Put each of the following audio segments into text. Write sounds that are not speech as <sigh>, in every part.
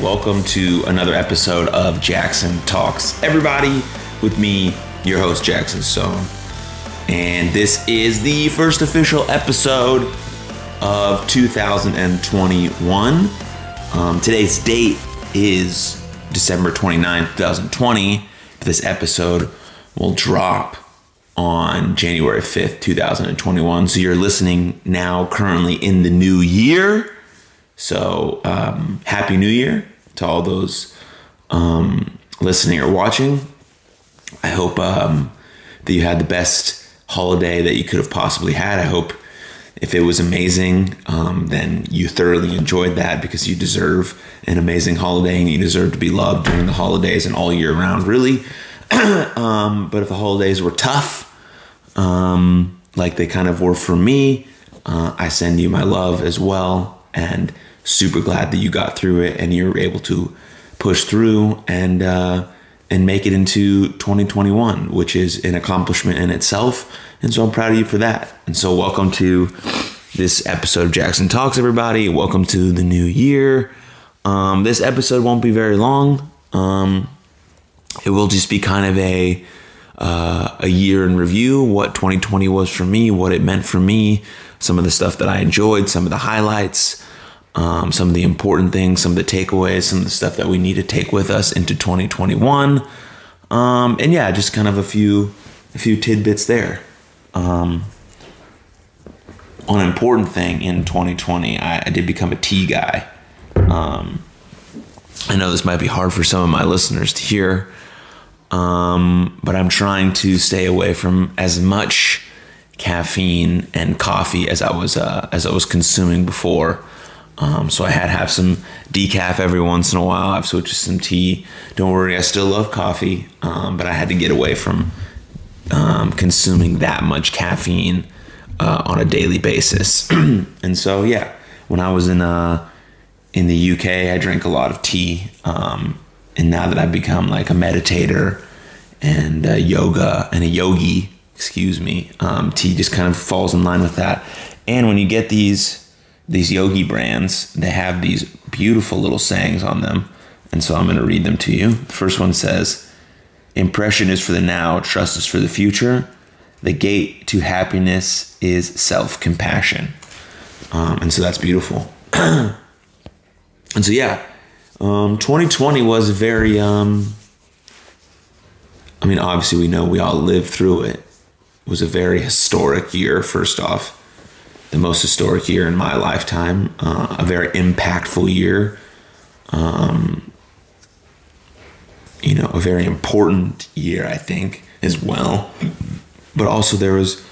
Welcome to another episode of Jackson Talks. Everybody, with me, your host, Jackson Stone. And this is the first official episode of 2021. Um, today's date is December 29th, 2020. This episode will drop on January 5th, 2021. So you're listening now currently in the new year. So um, happy new year to all those um, listening or watching. I hope um, that you had the best holiday that you could have possibly had. I hope if it was amazing, um, then you thoroughly enjoyed that because you deserve an amazing holiday and you deserve to be loved during the holidays and all year round, really. <clears throat> um, but if the holidays were tough, um, like they kind of were for me, uh, I send you my love as well. And super glad that you got through it and you're able to push through and uh, and make it into 2021, which is an accomplishment in itself. And so I'm proud of you for that. And so welcome to this episode of Jackson Talks, everybody. Welcome to the new year. Um, this episode won't be very long. Um, it will just be kind of a uh, a year in review, what 2020 was for me, what it meant for me, some of the stuff that I enjoyed, some of the highlights, um, some of the important things, some of the takeaways, some of the stuff that we need to take with us into 2021. Um, and yeah, just kind of a few a few tidbits there. Um, one important thing in 2020, I, I did become a tea guy. Um, I know this might be hard for some of my listeners to hear, um, but I'm trying to stay away from as much caffeine and coffee as I was uh, as I was consuming before. Um, so I had have some decaf every once in a while. I've switched to some tea. Don't worry, I still love coffee, um, but I had to get away from um, consuming that much caffeine uh, on a daily basis. <clears throat> and so yeah, when I was in uh, in the UK, I drank a lot of tea. Um, and now that I've become like a meditator and a yoga and a yogi, excuse me, um, tea just kind of falls in line with that. And when you get these these yogi brands, they have these beautiful little sayings on them. And so I'm going to read them to you. The first one says, Impression is for the now, trust is for the future. The gate to happiness is self compassion. Um, and so that's beautiful. <clears throat> and so, yeah, um, 2020 was very, um, I mean, obviously, we know we all lived through it. It was a very historic year, first off the most historic year in my lifetime, uh, a very impactful year, um, you know, a very important year, I think, as well. But also, there was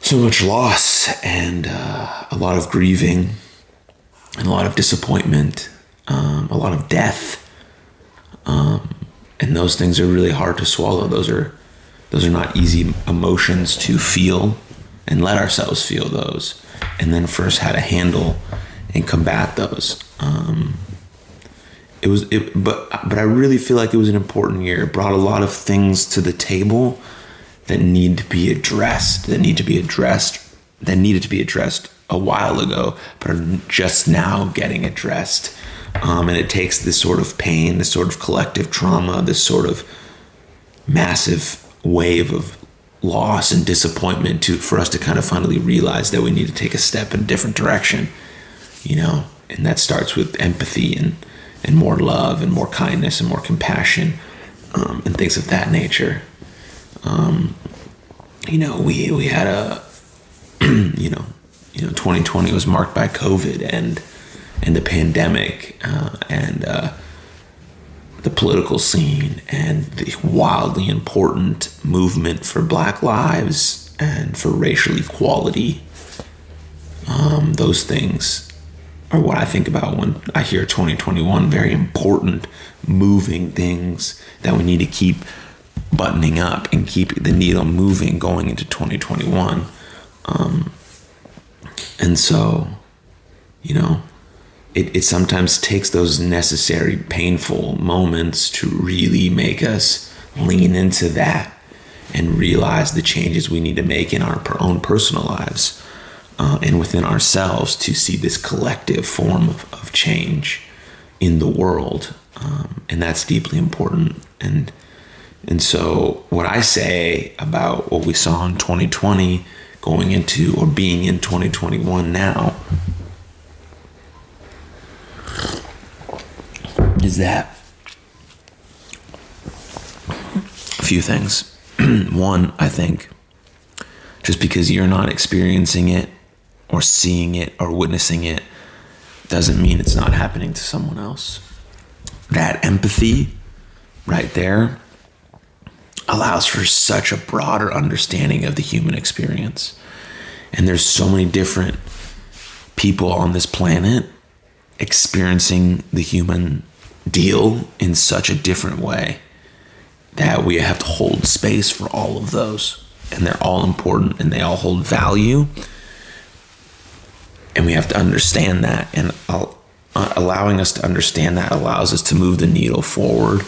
so much loss and uh, a lot of grieving and a lot of disappointment, um, a lot of death. Um, and those things are really hard to swallow. Those are those are not easy emotions to feel and let ourselves feel those, and then first how to handle and combat those. Um, it was, it, but but I really feel like it was an important year. It brought a lot of things to the table that need to be addressed. That need to be addressed. That needed to be addressed a while ago, but are just now getting addressed. Um, and it takes this sort of pain, this sort of collective trauma, this sort of massive wave of loss and disappointment to for us to kind of finally realize that we need to take a step in a different direction you know? And that starts with empathy and and more love and more kindness and more compassion um, and things of that nature. Um, you know we we had a <clears throat> you know you know 2020 was marked by covid and and the pandemic uh, and uh, the political scene and the wildly important movement for Black lives and for racial equality. Um, those things are what I think about when I hear 2021. Very important, moving things that we need to keep buttoning up and keep the needle moving going into 2021. Um, and so, you know, it, it sometimes takes those necessary painful moments to really make us lean into that and realize the changes we need to make in our own personal lives uh, and within ourselves to see this collective form of, of change in the world. Um, and that's deeply important. And and so, what I say about what we saw in 2020 going into or being in 2021 now is that a few things. <clears throat> One, I think just because you're not experiencing it or seeing it or witnessing it doesn't mean it's not happening to someone else. That empathy right there allows for such a broader understanding of the human experience. And there's so many different people on this planet experiencing the human deal in such a different way that we have to hold space for all of those. And they're all important and they all hold value. And we have to understand that. And uh, allowing us to understand that allows us to move the needle forward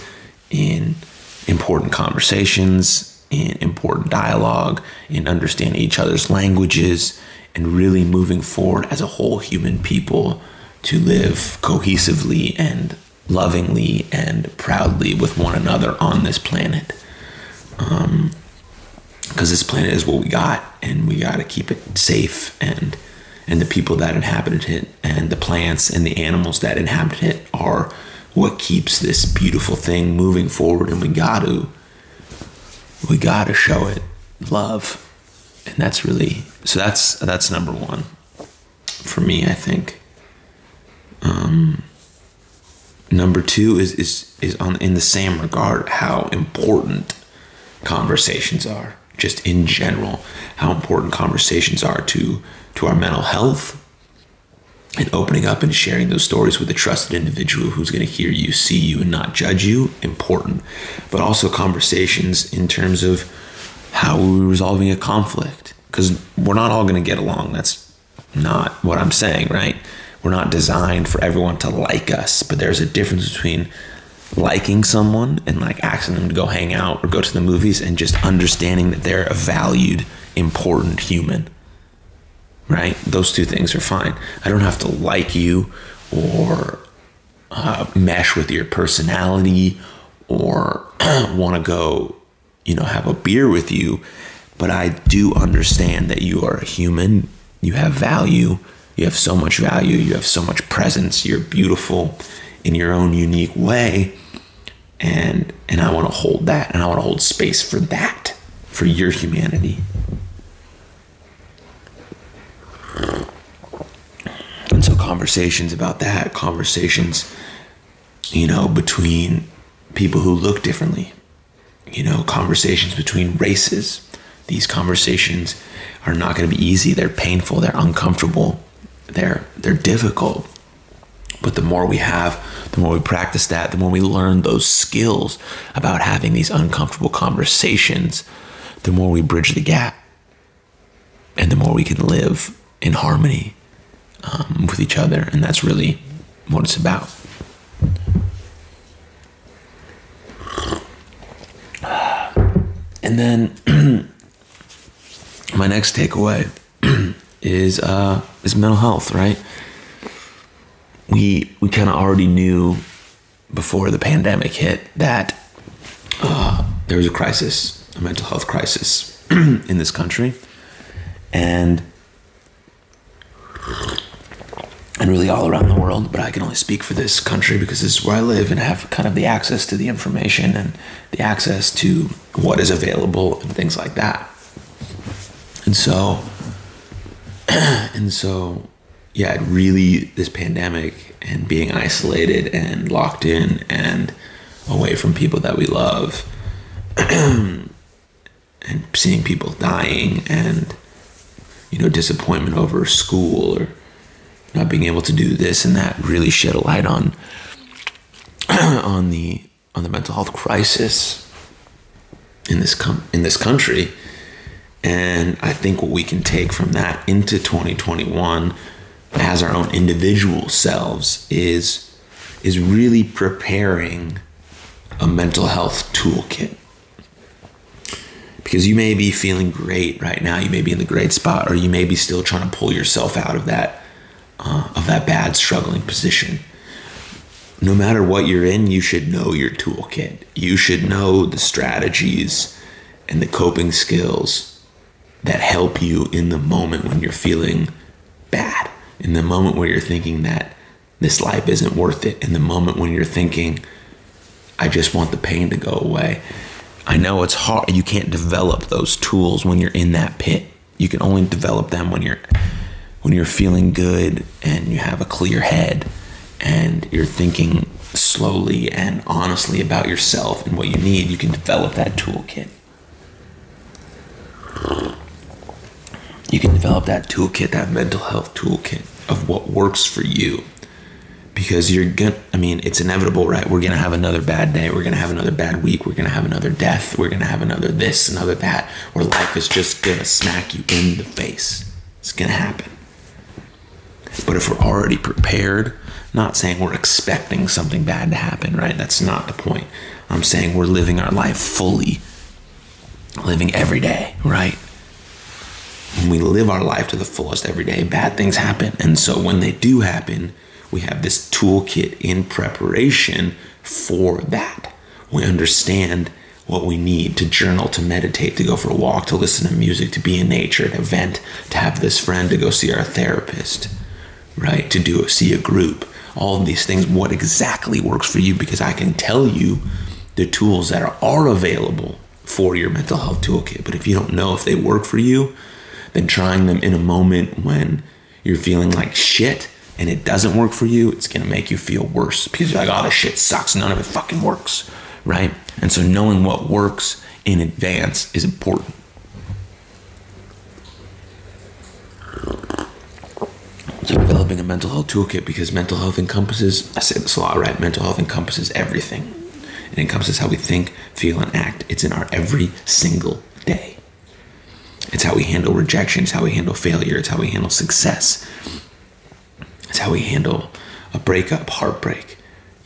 in important conversations, in important dialogue, in understanding each other's languages, and really moving forward as a whole human people to live cohesively and lovingly and proudly with one another on this planet. Um, because this planet is what we got, and we got to keep it safe and and the people that inhabit it and the plants and the animals that inhabit it are what keeps this beautiful thing moving forward and we got to we got to show it love and that's really so that's that's number one for me i think um, number two is is is on in the same regard how important conversations are just in general how important conversations are to to our mental health and opening up and sharing those stories with a trusted individual who's going to hear you, see you, and not judge you, important. But also conversations in terms of how we're resolving a conflict. Because we're not all going to get along. That's not what I'm saying, right? We're not designed for everyone to like us, but there's a difference between liking someone and like asking them to go hang out or go to the movies and just understanding that they're a valued, important human right? Those two things are fine. I don't have to like you or uh, mesh with your personality or <clears throat> want to go, you know, have a beer with you. But I do understand that you are a human. You have value. You have so much value. You have so much presence. You're beautiful in your own unique way. And and I want to hold that and I want to hold space for that, for your humanity. And so conversations about that, conversations, you know, between people who look differently, you know, conversations between races. These conversations are not going to be easy. They're painful. They're uncomfortable. They're they're difficult. But the more we have, the more we practice that, the more we learn those skills about having these uncomfortable conversations, the more we bridge the gap and the more we can live in harmony um, with each other. And that's really what it's about. And then <clears throat> my next takeaway <clears throat> is uh, is mental health, right? We we kind of already knew before the pandemic hit that uh, there was a crisis, a mental health crisis <clears throat> in this country, and and really all around the world, but I can only speak for this country because this is where I live and have kind of the access to the information and the access to what is available and things like that. And so, <clears throat> and so, yeah, it really, this pandemic and being isolated and locked in and away from people that we love <clears throat> and seeing people dying and, you know, disappointment over school or not being able to do this and that really shed a light on <clears throat> on the on the mental health crisis in this com- in this country. And I think what we can take from that into 2021 as our own individual selves is is really preparing a mental health toolkit. because you may be feeling great right now. You may be in the great spot, or you may be still trying to pull yourself out of that uh, of that bad struggling position. No matter what you're in, you should know your toolkit. You should know the strategies and the coping skills that help you in the moment when you're feeling bad, in the moment where you're thinking that this life isn't worth it, in the moment when you're thinking, I just want the pain to go away. I know it's hard. You can't develop those tools when you're in that pit. You can only develop them when you're when you're feeling good and you have a clear head and you're thinking slowly and honestly about yourself and what you need, you can develop that toolkit. You can develop that toolkit, that mental health toolkit of what works for you. Because you're gonna i mean it's inevitable right? We're gonna have another bad day. We're gonna have another bad week. We're gonna have another death. We're gonna have another this another that. Where life is just gonna smack you in the face. It's gonna happen. But if we're already prepared not saying we're expecting something bad to happen right? That's not the point. I'm saying we're living our life fully living every day right we live our life to the fullest every day bad things happen and so when they do happen we have this toolkit in preparation for that. We understand what we need to journal, to meditate, to go for a walk, to listen to music, to be in nature, to vent, to have this friend, to go see our therapist, right? To do see a group. All of these things, what exactly works for you? Because I can tell you the tools that are, are available for your mental health toolkit. But if you don't know if they work for you, then trying them in a moment when you're feeling like shit and it doesn't work for you, it's gonna make you feel worse because you're like, oh, this shit sucks. None of it fucking works, right? And so knowing what works in advance is important. So developing a mental health toolkit because mental health encompasses, I say this a lot, right? Mental health encompasses everything. It encompasses how we think, feel, and act. It's in our every single day. It's how we handle rejection, it's how we handle failure, it's how we handle success. It's how we handle a breakup, heartbreak.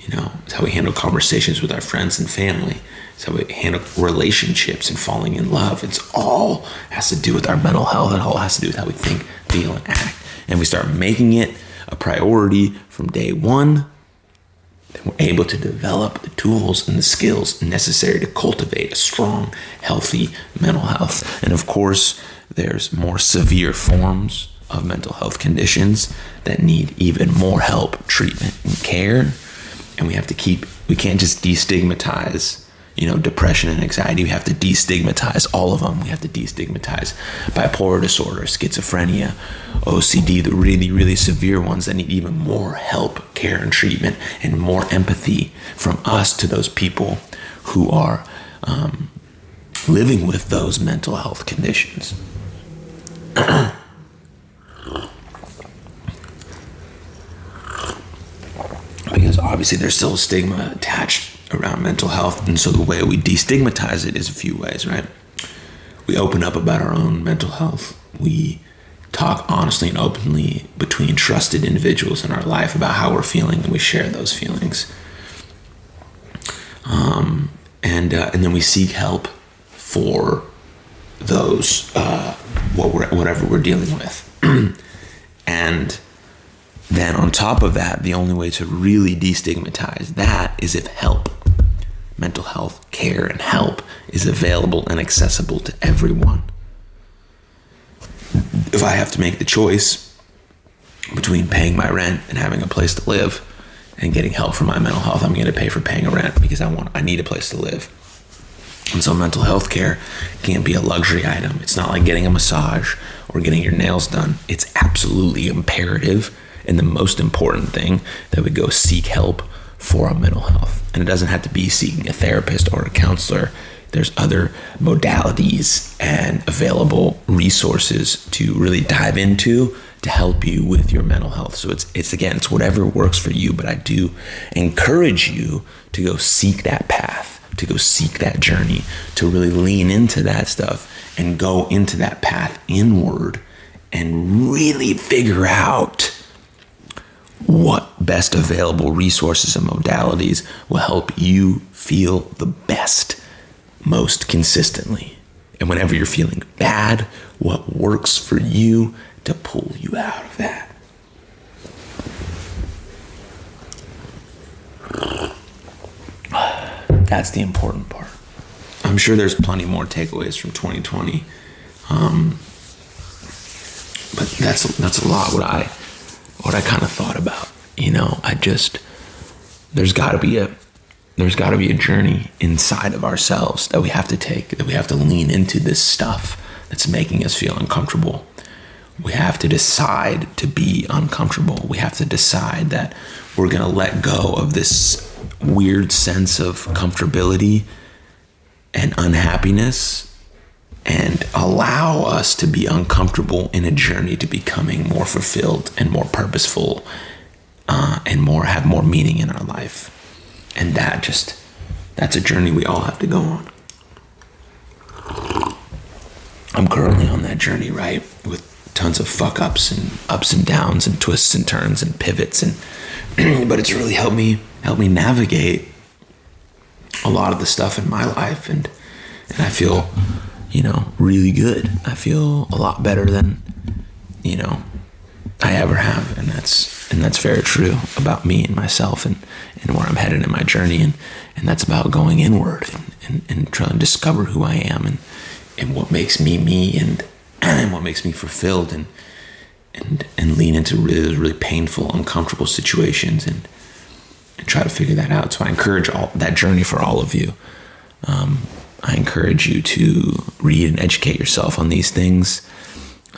You know, it's how we handle conversations with our friends and family. It's how we handle relationships and falling in love. It's all has to do with our mental health. It all has to do with how we think, feel, and act. And we start making it a priority from day one. Then we're able to develop the tools and the skills necessary to cultivate a strong, healthy mental health. And of course, there's more severe forms of mental health conditions that need even more help, treatment, and care. And we have to keep, we can't just destigmatize, you know, depression and anxiety. We have to destigmatize all of them. We have to destigmatize bipolar disorder, schizophrenia, OCD, the really, really severe ones that need even more help, care, and treatment, and more empathy from us to those people who are um, living with those mental health conditions. <clears throat> because obviously there's still a stigma attached around mental health. And so the way we destigmatize it is a few ways, right? We open up about our own mental health. We talk honestly and openly between trusted individuals in our life about how we're feeling, and we share those feelings. Um, and uh, and then we seek help for those uh, what we're, whatever we're dealing with, <clears throat> and then on top of that, the only way to really destigmatize that is if help, mental health care and help is available and accessible to everyone. If I have to make the choice between paying my rent and having a place to live and getting help for my mental health, I'm going to pay for paying a rent because I want I need a place to live. And so mental health care can't be a luxury item. It's not like getting a massage or getting your nails done. It's absolutely imperative and the most important thing that we go seek help for our mental health. And it doesn't have to be seeking a therapist or a counselor. There's other modalities and available resources to really dive into to help you with your mental health. So it's it's again, it's whatever works for you, but I do encourage you to go seek that path, to go seek that journey, to really lean into that stuff and go into that path inward and really figure out what best available resources and modalities will help you feel the best most consistently And whenever you're feeling bad, what works for you to pull you out of that? That's the important part. I'm sure there's plenty more takeaways from 2020. Um, but that's that's a lot what I what I kind of thought about. You know, I just there's got to be a there's got to be a journey inside of ourselves that we have to take that we have to lean into this stuff that's making us feel uncomfortable. We have to decide to be uncomfortable. We have to decide that we're going to let go of this weird sense of comfortability and unhappiness and allow us to be uncomfortable in a journey to becoming more fulfilled and more purposeful uh, and more have more meaning in our life. And that just that's a journey we all have to go on. I'm currently on that journey right with tons of fuck ups and ups and downs and twists and turns and pivots and <clears throat> but it's really helped me help me navigate a lot of the stuff in my life. And and I feel you know really good I feel a lot better than you know I ever have and that's and that's very true about me and myself and and where I'm headed in my journey and and that's about going inward and and, and trying to discover who I am and and what makes me me and <clears throat> and what makes me fulfilled and and and lean into really really painful, uncomfortable situations and and try to figure that out. So I encourage all that journey for all of you. Um, I encourage you to read and educate yourself on these things.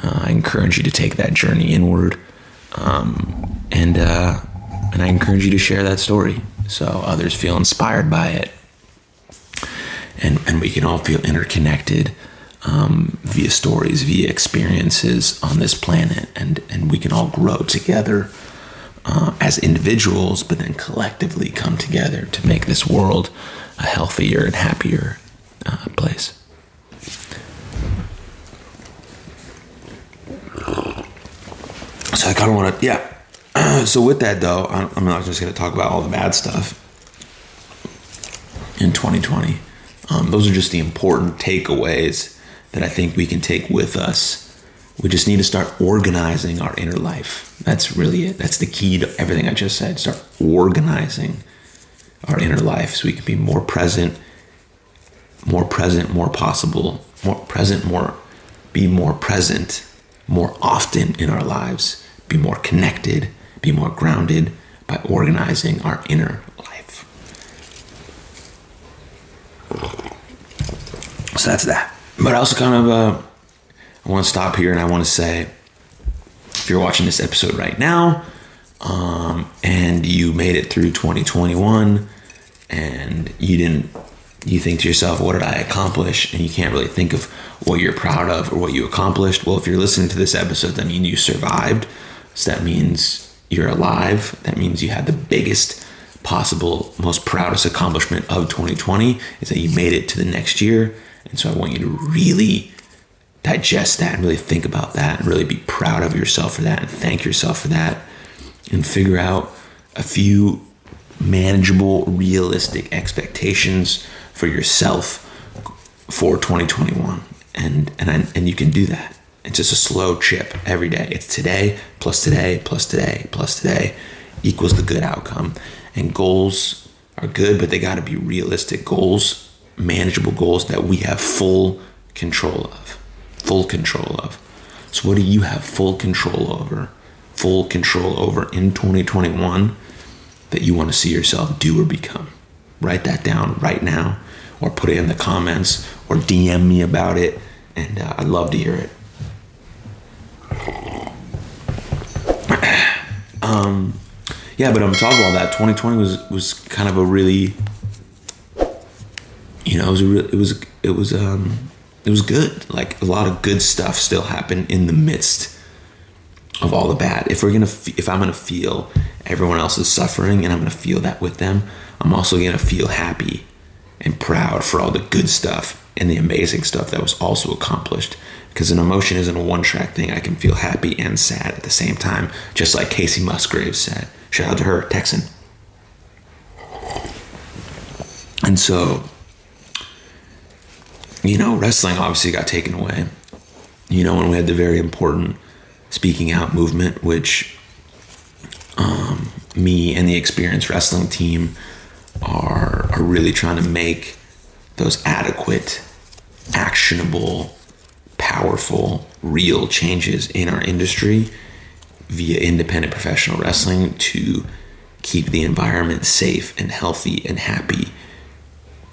Uh, I encourage you to take that journey inward, um, and uh, and I encourage you to share that story so others feel inspired by it, and and we can all feel interconnected um, via stories, via experiences on this planet, and and we can all grow together uh, as individuals, but then collectively come together to make this world a healthier and happier uh, place. So I kind of want to, yeah. <clears throat> so with that though, I'm not just going to talk about all the bad stuff in 2020. Um, those are just the important takeaways that I think we can take with us. We just need to start organizing our inner life. That's really it. That's the key to everything I just said. Start organizing our inner life so we can be more present, more present, more possible, more present, more, be more present more often in our lives, be more connected, be more grounded by organizing our inner life. So that's that. But I also kind of uh, I want to stop here and I want to say, if you're watching this episode right now, um, and you made it through 2021, and you didn't, you think to yourself, what did I accomplish? And you can't really think of what you're proud of or what you accomplished. Well, if you're listening to this episode, that means you survived. So that means you're alive. That means you had the biggest possible, most proudest accomplishment of 2020 is that you made it to the next year and so I want you to really digest that and really think about that and really be proud of yourself for that and thank yourself for that and figure out a few manageable, realistic expectations for yourself for 2021. And and I, and you can do that. It's just a slow chip every day. It's today plus today plus today plus today equals the good outcome. And goals are good, but they got to be realistic goals manageable goals that we have full control of. Full control of. So, what do you have full control over? Full control over in 2021 that you want to see yourself do or become? Write that down right now, or put it in the comments, or DM me about it, and uh, I'd love to hear it. <clears throat> um, yeah, but I'm talking about that. 2020 was was kind of a really you know, it was a real, it was it was um it was good. Like a lot of good stuff still happened in the midst of all the bad. If we're gonna if I'm gonna feel everyone else is suffering and I'm gonna feel that with them, I'm also gonna feel happy and proud for all the good stuff and the amazing stuff that was also accomplished. Because an emotion isn't a one track thing. I can feel happy and sad at the same time, just like Kacey Musgraves said. Shout out to her, Texan. And so you know, wrestling obviously got taken away. You know, when we had the very important speaking out movement, which um, me and the experienced wrestling team are are really trying to make those adequate, actionable, powerful, real changes in our industry via independent professional wrestling to keep the environment safe and healthy and happy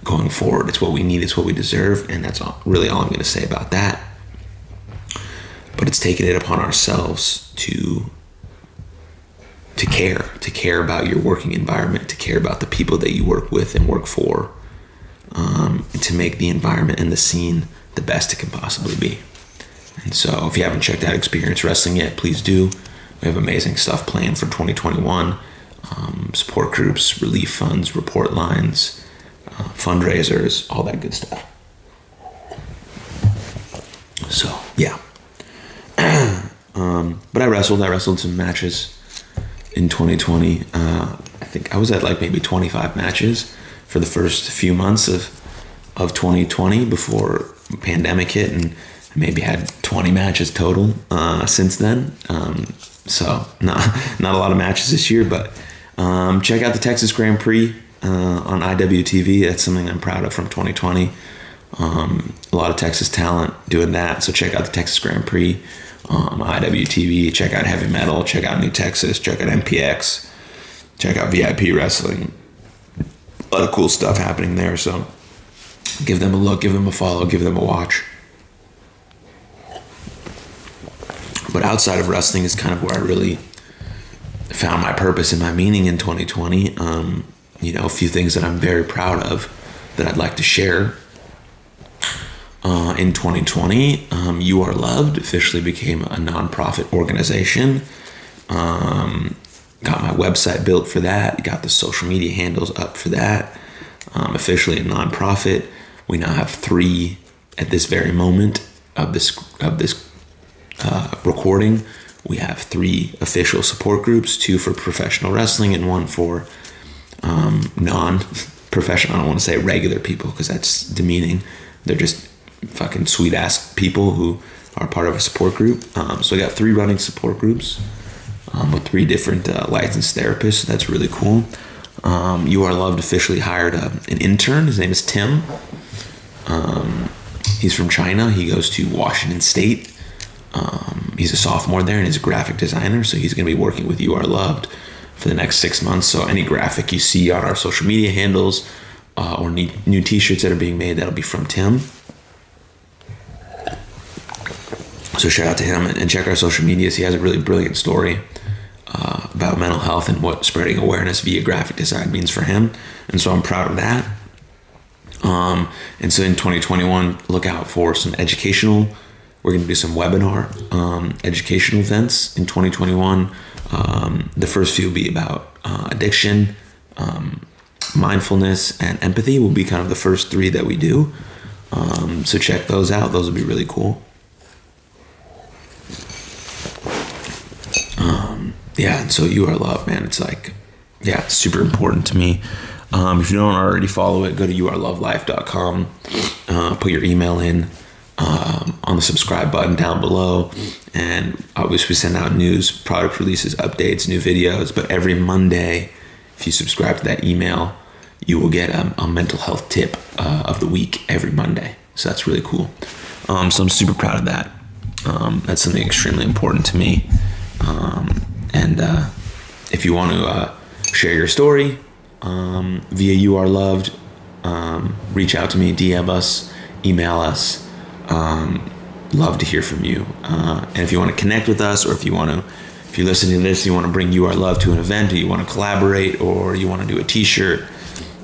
going forward. It's what we need, it's what we deserve, and that's all, really all I'm going to say about that. But it's taking it upon ourselves to to care, to care about your working environment, to care about the people that you work with and work for, um, and to make the environment and the scene the best it can possibly be. And so, if you haven't checked out Experience Wrestling yet, please do. We have amazing stuff planned for 2021 um, support groups, relief funds, report lines, uh, fundraisers, all that good stuff. So, yeah. <clears throat> um, but I wrestled. I wrestled some matches in 2020. Uh, I think I was at like maybe 25 matches for the first few months of of 2020 before pandemic hit, and I maybe had 20 matches total uh, since then. Um, so not <laughs> not a lot of matches this year, but um, check out the Texas Grand Prix uh, on IWTV. That's something I'm proud of from 2020. Um, a lot of Texas talent doing that. So check out the Texas Grand Prix um, IWTV. Check out Heavy Metal. Check out New Texas. Check out MPX. Check out VIP Wrestling. A lot of cool stuff happening there. So give them a look, give them a follow, give them a watch. But outside of wrestling is kind of where I really found my purpose and my meaning in 2020. Um, you know, a few things that I'm very proud of that I'd like to share. Uh, in 2020, um, You Are Loved officially became a nonprofit organization. Um, got my website built for that, got the social media handles up for that. Um, officially a nonprofit. We now have three at this very moment of this of this uh, recording. We have three official support groups: two for professional wrestling and one for um, non-professional. I don't want to say regular people because that's demeaning. They're just fucking sweet ass people who are part of a support group. Um, so I got three running support groups um, with three different uh, licensed therapists. That's really cool. Um, you Are Loved officially hired a, uh, an intern. His name is Tim. Um, he's from China. He goes to Washington State. Um, he's a sophomore there and he's a graphic designer. So he's going to be working with You Are Loved for the next six months. So any graphic you see on our social media handles uh, or new, new t-shirts that are being made, that'll be from Tim. So shout out to him and check our social medias. He has a really brilliant story uh, about mental health and what spreading awareness via graphic design means for him. And so I'm proud of that. Um, and so in 2021, look out for some educational. We're going to do some webinar um, educational events in 2021. Um, the first few will be about uh, addiction, um, mindfulness, and empathy. Will be kind of the first three that we do. Um, so check those out. Those will be really cool. Yeah, and so you are loved, man. It's like, yeah, it's super important to me. Um, if you don't already follow it, go to youarelovelife.com, uh, put your email in um, on the subscribe button down below. And obviously, we send out news, product releases, updates, new videos. But every Monday, if you subscribe to that email, you will get a, a mental health tip uh, of the week every Monday. So that's really cool. Um, so I'm super proud of that. Um, that's something extremely important to me. And uh, if you want to uh, share your story um, via You Are Loved, um, reach out to me, DM us, email us. Um, love to hear from you. Uh, and if you want to connect with us, or if you want to, if you're listening to this, you want to bring You Are Loved to an event, or you want to collaborate, or you want to do a T-shirt,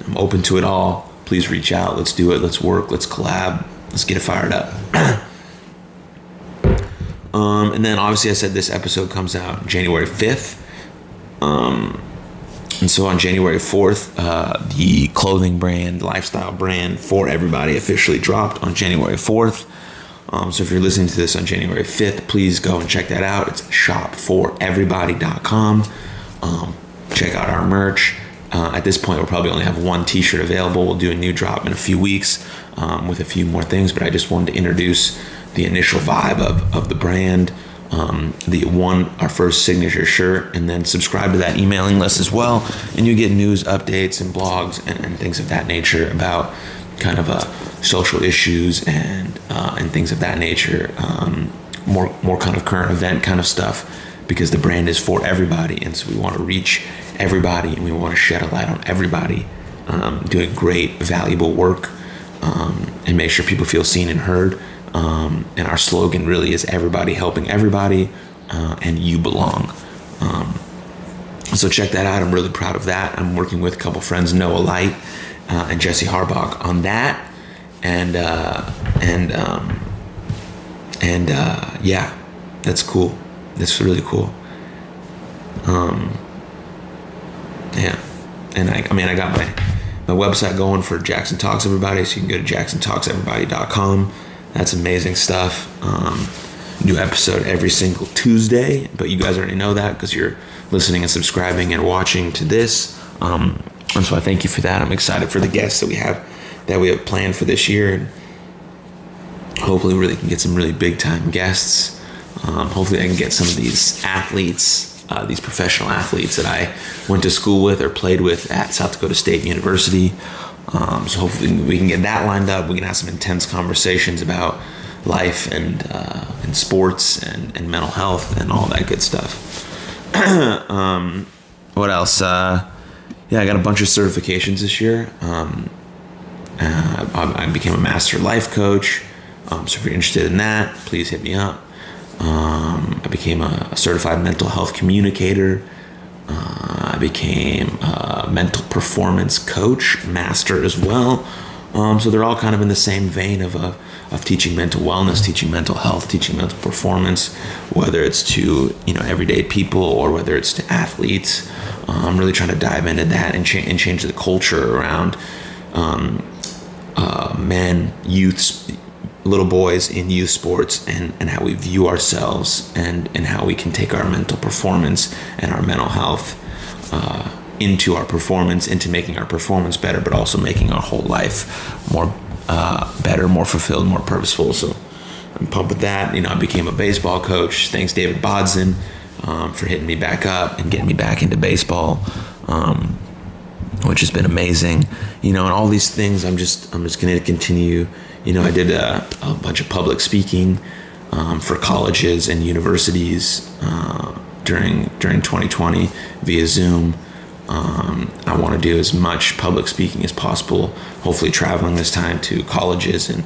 I'm open to it all. Please reach out. Let's do it. Let's work. Let's collab. Let's get it fired up. <clears throat> Um, and then obviously, I said this episode comes out January 5th. Um, and so on January 4th, uh, the clothing brand, lifestyle brand for everybody officially dropped on January 4th. Um, so if you're listening to this on January 5th, please go and check that out. It's shopforeverybody.com. Um, check out our merch. Uh, at this point, we'll probably only have one T-shirt available. We'll do a new drop in a few weeks um, with a few more things. But I just wanted to introduce the initial vibe of, of the brand, um, the one our first signature shirt, and then subscribe to that emailing list as well, and you get news updates and blogs and, and things of that nature about kind of uh, social issues and uh, and things of that nature. Um, more more kind of current event kind of stuff because the brand is for everybody, and so we want to reach everybody and we want to shed a light on everybody um, doing great, valuable work um, and make sure people feel seen and heard. Um, and our slogan really is everybody helping everybody, uh, and you belong. Um, so check that out. I'm really proud of that. I'm working with a couple friends, Noah Light uh, and Jesse Harbach, on that. And uh, and um, and uh, yeah, that's cool. That's really cool. Um, yeah, and I, I mean, I got my my website going for Jackson Talks Everybody, so you can go to jacksontalkseverybody.com. That's amazing stuff. Um, new episode every single Tuesday, but you guys already know that because you're listening and subscribing and watching to this. Um, and so I thank you for that. I'm excited for the guests that we have that we have planned for this year, and hopefully, we really can get some really big time guests. Um, hopefully, I can get some of these athletes uh, these professional athletes that I went to school with or played with at South Dakota State University. Um, so hopefully we can get that lined up. We can have some intense conversations about life and uh, and sports and, and mental health and all that good stuff. <clears throat> um, what else? Uh, yeah, I got a bunch of certifications this year. Um, uh, I, I, became a master life coach. Um, so if you're interested in that, please hit me up. Um, I became a, a, certified mental health communicator. Uh, I became a mental performance coach, master as well. Um, so they're all kind of in the same vein of a, of teaching mental wellness, teaching mental health, teaching mental performance, whether it's to you know everyday people or whether it's to athletes. I'm um, really trying to dive into that and, cha- and change the culture around um, uh, men, youths, little boys in youth sports and, and how we view ourselves and, and how we can take our mental performance and our mental health uh, into our performance, into making our performance better, but also making our whole life more uh, better, more fulfilled, more purposeful. So I'm pumped with that. You know, I became a baseball coach. Thanks, David Bodson, um, for hitting me back up and getting me back into baseball. Um, which has been amazing, you know, and all these things. I'm just, I'm just to continue you know, I did a, a bunch of public speaking um, for colleges and universities uh, during during 2020 via Zoom. Um, I want to do as much public speaking as possible. Hopefully, traveling this time to colleges and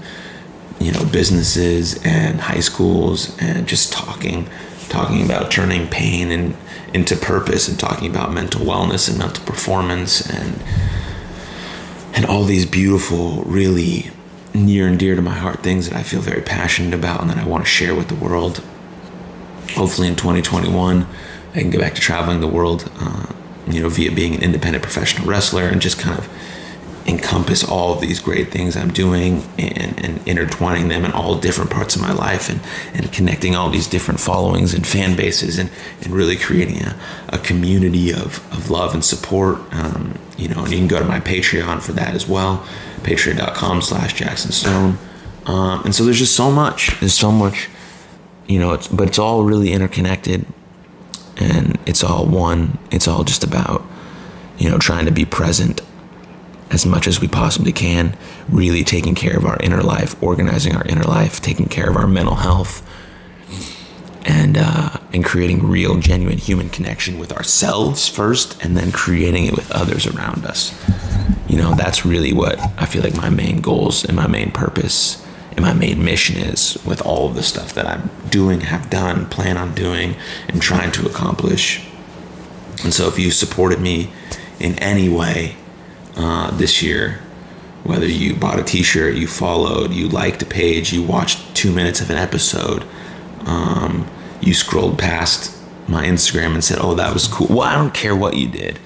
you know businesses and high schools and just talking talking about turning pain and into purpose and talking about mental wellness and mental performance and and all these beautiful really near and dear to my heart, things that I feel very passionate about and that I want to share with the world. Hopefully in 2021, I can get back to traveling the world, uh, you know, via being an independent professional wrestler and just kind of encompass all of these great things I'm doing and, and intertwining them in all different parts of my life and, and connecting all these different followings and fan bases and, and really creating a, a community of, of love and support. Um, you know, and you can go to my Patreon for that as well, patreon.com slash Jackson Stone. Um, and so there's just so much. There's so much, you know, it's, but it's all really interconnected and it's all one. It's all just about, you know, trying to be present as much as we possibly can, really taking care of our inner life, organizing our inner life, taking care of our mental health, and uh, and creating real, genuine human connection with ourselves first, and then creating it with others around us. You know, that's really what I feel like my main goals and my main purpose and my main mission is with all of the stuff that I'm doing, have done, plan on doing, and trying to accomplish. And so, if you supported me in any way uh, this year. Whether you bought a T-shirt, you followed, you liked a page, you watched two minutes of an episode, um, you scrolled past my Instagram and said, "Oh, that was cool." Well, I don't care what you did,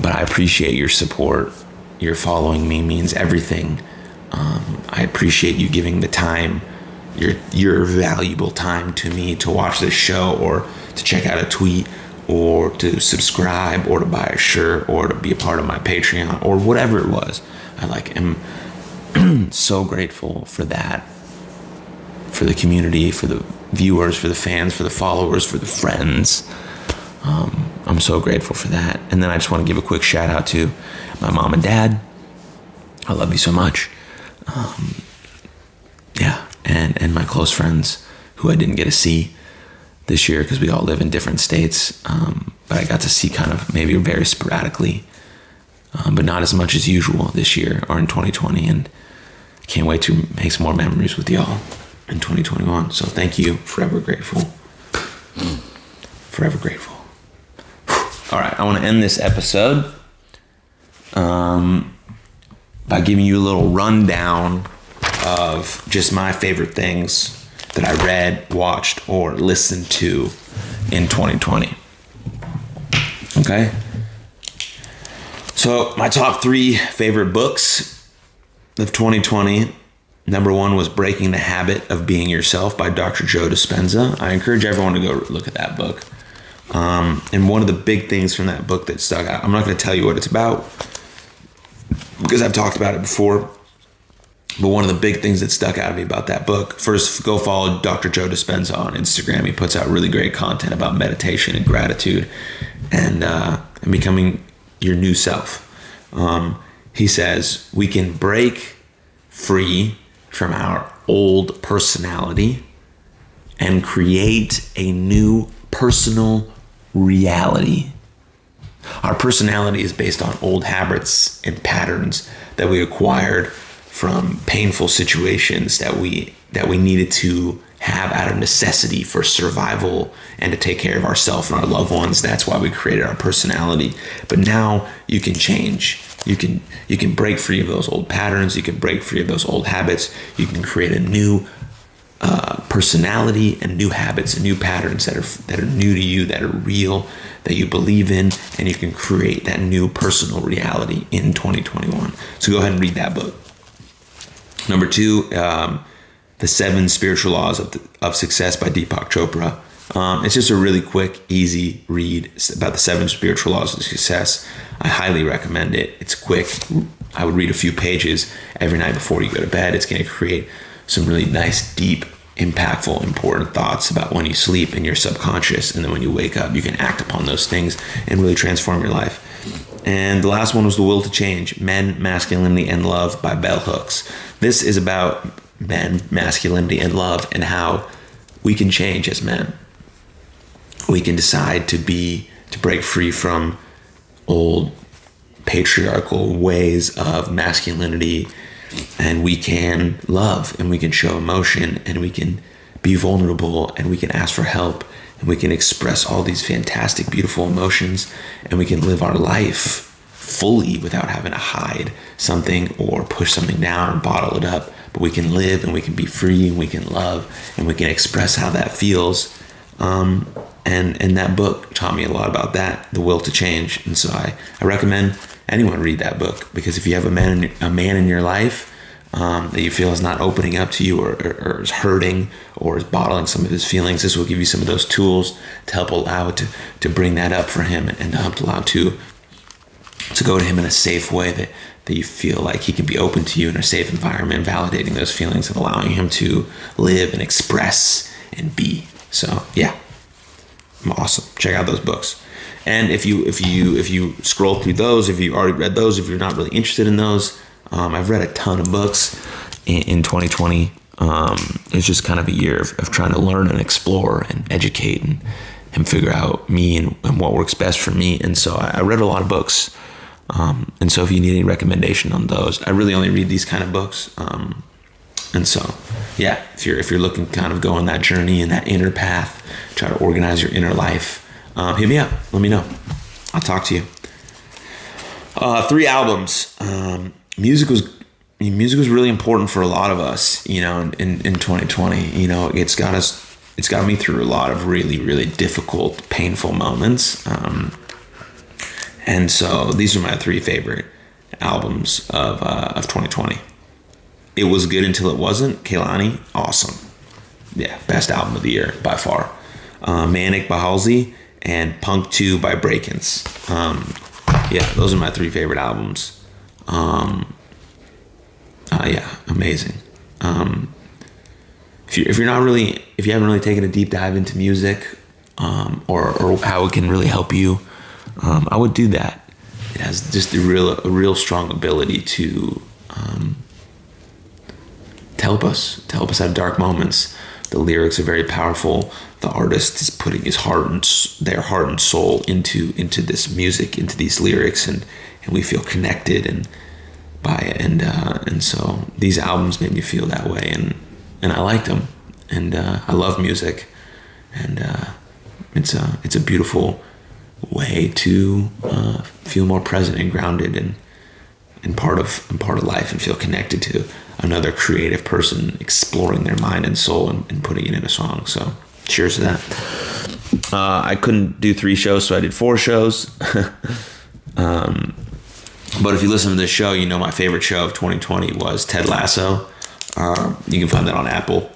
but I appreciate your support. Your following me means everything. Um, I appreciate you giving the time, your your valuable time to me to watch this show or to check out a tweet or to subscribe or to buy a shirt or to be a part of my Patreon or whatever it was. I like am <clears throat> so grateful for that. For the community, for the viewers, for the fans, for the followers, for the friends. Um, I'm so grateful for that. And then I just want to give a quick shout out to my mom and dad. I love you so much. Um, yeah, and and my close friends who I didn't get to see this year because we all live in different states. Um, but I got to see kind of maybe very sporadically, um, but not as much as usual this year or in 2020. And can't wait to make some more memories with y'all in 2021. So thank you. Forever grateful. Forever grateful. All right, I want to end this episode um, by giving you a little rundown of just my favorite things that I read, watched, or listened to in 2020. Okay? So, my top three favorite books of 2020 number one was Breaking the Habit of Being Yourself by Dr. Joe Dispenza. I encourage everyone to go look at that book. Um, and one of the big things from that book that stuck out, I'm not going to tell you what it's about because I've talked about it before but one of the big things that stuck out to me about that book, first go follow Dr. Joe Dispenza on Instagram. He puts out really great content about meditation and gratitude and, uh, and becoming your new self. Um, he says we can break free from our old personality and create a new personal reality. Our personality is based on old habits and patterns that we acquired from painful situations that we that we needed to have out of necessity for survival and to take care of ourselves and our loved ones. That's why we created our personality. But now you can change you can you can break free of those old patterns you can break free of those old habits you can create a new uh, personality and new habits and new patterns that are that are new to you that are real that you believe in and you can create that new personal reality in 2021 so go ahead and read that book Number two, um, The Seven Spiritual Laws of, the, of Success by Deepak Chopra. Um, it's just a really quick, easy read about the seven spiritual laws of success. I highly recommend it. It's quick. I would read a few pages every night before you go to bed. It's going to create some really nice, deep, impactful, important thoughts about when you sleep in your subconscious. And then when you wake up, you can act upon those things and really transform your life. And the last one was The Will to Change Men, Masculinity, and Love by Bell Hooks. This is about men, masculinity, and love, and how we can change as men. We can decide to be, to break free from old patriarchal ways of masculinity, and we can love, and we can show emotion, and we can be vulnerable, and we can ask for help and we can express all these fantastic, beautiful emotions, and we can live our life fully without having to hide something or push something down or bottle it up. But we can live and we can be free and we can love and we can express how that feels. Um, and and that book taught me a lot about that, the will to change. And so I, I recommend anyone read that book because if you have a man a man in your life um, that you feel is not opening up to you or, or, or, is hurting or is bottling some of his feelings, this will give you some of those tools to help allow to, to bring that up for him and, and to help allow to to go to him in a safe way that, that you feel like he can be open to you in a safe environment, validating those feelings and allowing him to live and express and be. So yeah, awesome. Check out those books. And if you if you if you scroll through those, if you already read those, if you're not really interested in those, um, I've read a ton of books in, in 2020. Um, it's just kind of a year of, of, trying to learn and explore and educate and, and figure out me and, and what works best for me. And so I, I read a lot of books. Um, and so if you need any recommendation on those, I really only read these kind of books. Um, and so, yeah, if you're if you're looking kind of go on that journey and that inner path, try to organize your inner life, um, hit me up. Let me know. I'll talk to you. Uh, three albums. Um, music was music was really important for a lot of us, you know, in, in 2020. You know, it's got us, it's got me through a lot of really, really difficult, painful moments. Um, and so these are my three favorite albums of, uh, of 2020. It was good until it wasn't. Kehlani, awesome. Yeah, best album of the year by far. Uh, Manic by Halsey and Punk 2 by Breakins. Um, yeah, those are my three favorite albums. Um, uh, yeah, amazing. Um, if, you, if you're not really, if you haven't really taken a deep dive into music um, or, or how it can really help you, um, I would do that. It has just a real, a real strong ability to, um, to help us, to help us have dark moments. The lyrics are very powerful. The artist is putting his heart and their heart and soul into into this music, into these lyrics, and and we feel connected and by it. And uh, and so these albums made me feel that way, and and I liked them, and uh, I love music, and uh, it's a it's a beautiful way to uh, feel more present and grounded and and part of and part of life and feel connected to another creative person exploring their mind and soul and, and putting it in a song. So cheers to that. Uh, I couldn't do three shows, so I did four shows. <laughs> um, but if you listen to this show, you know my favorite show of 2020 was Ted Lasso. Uh, you can find that on Apple.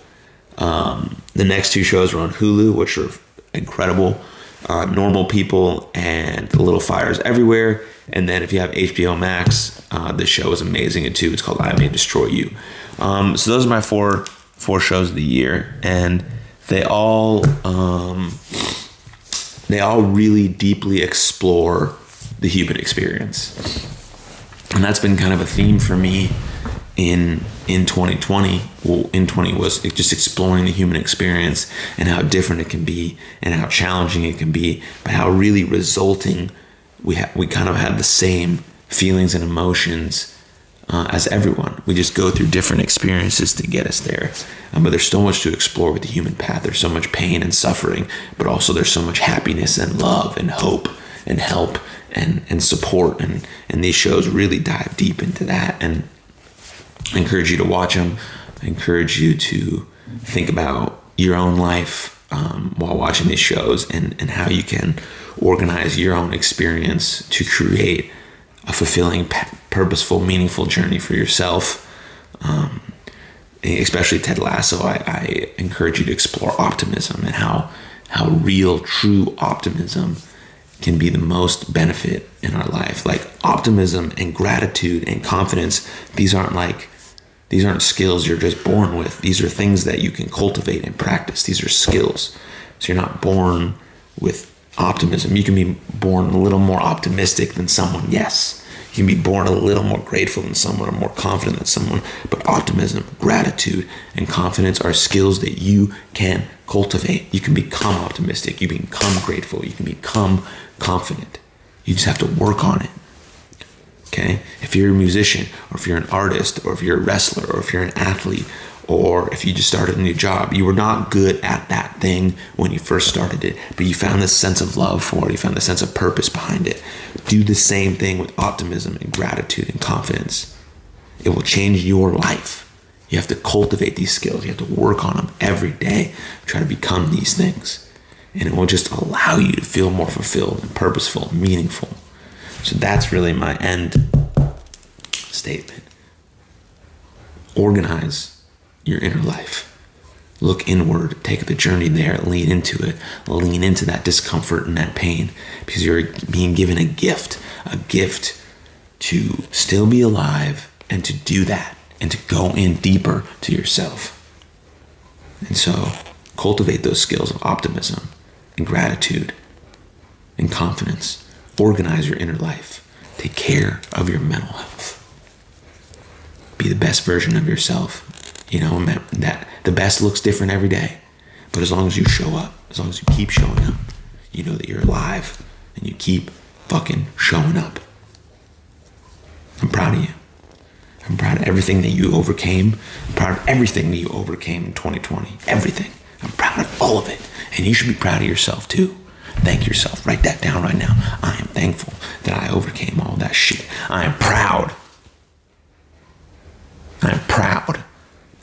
Um, the next two shows are on Hulu, which are incredible. Uh, Normal People and Little Fires Everywhere. And then if you have HBO Max, uh, this show is amazing too. It's called I May Destroy You. Um, so those are my four four shows of the year, and they all um, they all really deeply explore the human experience, and that's been kind of a theme for me in in 2020 well in 20 was just exploring the human experience and how different it can be and how challenging it can be but how really resulting we ha- we kind of have the same feelings and emotions uh, as everyone. We just go through different experiences to get us there. Um, but there's so much to explore with the human path. There's so much pain and suffering but also there's so much happiness and love and hope and help and and support. And and these shows really dive deep into that and I encourage you to watch them. I encourage you to think about your own life um, while watching these shows and, and how you can organize your own experience to create a fulfilling, purposeful, meaningful journey for yourself. Um, especially Ted Lasso, I, I encourage you to explore optimism and how how real, true optimism can be the most benefit in our life. Like optimism and gratitude and confidence, these aren't like these aren't skills you're just born with. These are things that you can cultivate and practice. These are skills. So you're not born with optimism. You can be born a little more optimistic than someone, yes. You can be born a little more grateful than someone or more confident than someone. But optimism, gratitude, and confidence are skills that you can cultivate. You can become optimistic. You can become grateful. You can become confident. You just have to work on it. Okay? If you're a musician, or if you're an artist, or if you're a wrestler, or if you're an athlete, or if you just started a new job, you were not good at that thing when you first started it, but you found this sense of love for it, you found the sense of purpose behind it. Do the same thing with optimism and gratitude and confidence. It will change your life. You have to cultivate these skills, you have to work on them every day, try to become these things. And it will just allow you to feel more fulfilled and purposeful and meaningful. So that's really my end statement. Organize your inner life. Look inward, take the journey there, lean into it, lean into that discomfort and that pain because you're being given a gift, a gift to still be alive and to do that and to go in deeper to yourself. And so cultivate those skills of optimism and gratitude and confidence organize your inner life, take care of your mental health, be the best version of yourself. You know, that the best looks different every day, but as long as you show up, as long as you keep showing up, you know that you're alive and you keep fucking showing up. I'm proud of you. I'm proud of everything that you overcame. I'm proud of everything that you overcame in 2020. Everything. I'm proud of all of it. And you should be proud of yourself too. Thank yourself. Write that down right now. I am thankful that I overcame all that shit. I am proud. I am proud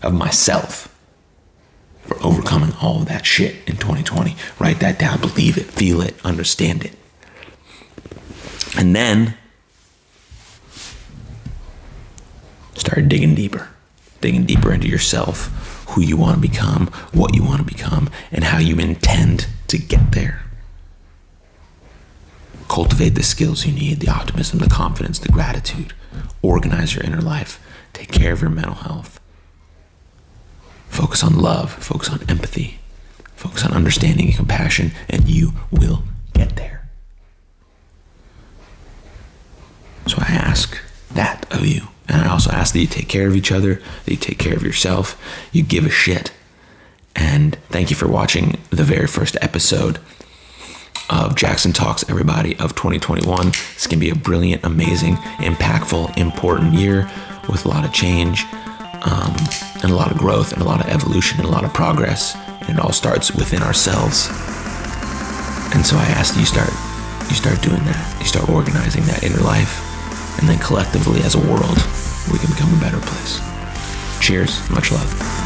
of myself for overcoming all of that shit in 2020. Write that down, believe it, feel it, understand it. And then start digging deeper, digging deeper into yourself, who you want to become, what you want to become, and how you intend to get there. Cultivate the skills you need the optimism, the confidence, the gratitude. Organize your inner life. Take care of your mental health. Focus on love, focus on empathy, focus on understanding and compassion, and you will get there. So I ask that of you. And I also ask that you take care of each other, that you take care of yourself, you give a shit. And thank you for watching the very first episode of Jackson Talks, everybody, of 2021. It's going to be a brilliant, amazing, impactful, important year with a lot of change um, and a lot of growth and a lot of evolution and a lot of progress. And it all starts within ourselves. And so I ask that you start, you start doing that. You start organizing that inner life, and then collectively as a world, we can become a better place. Cheers. Much love.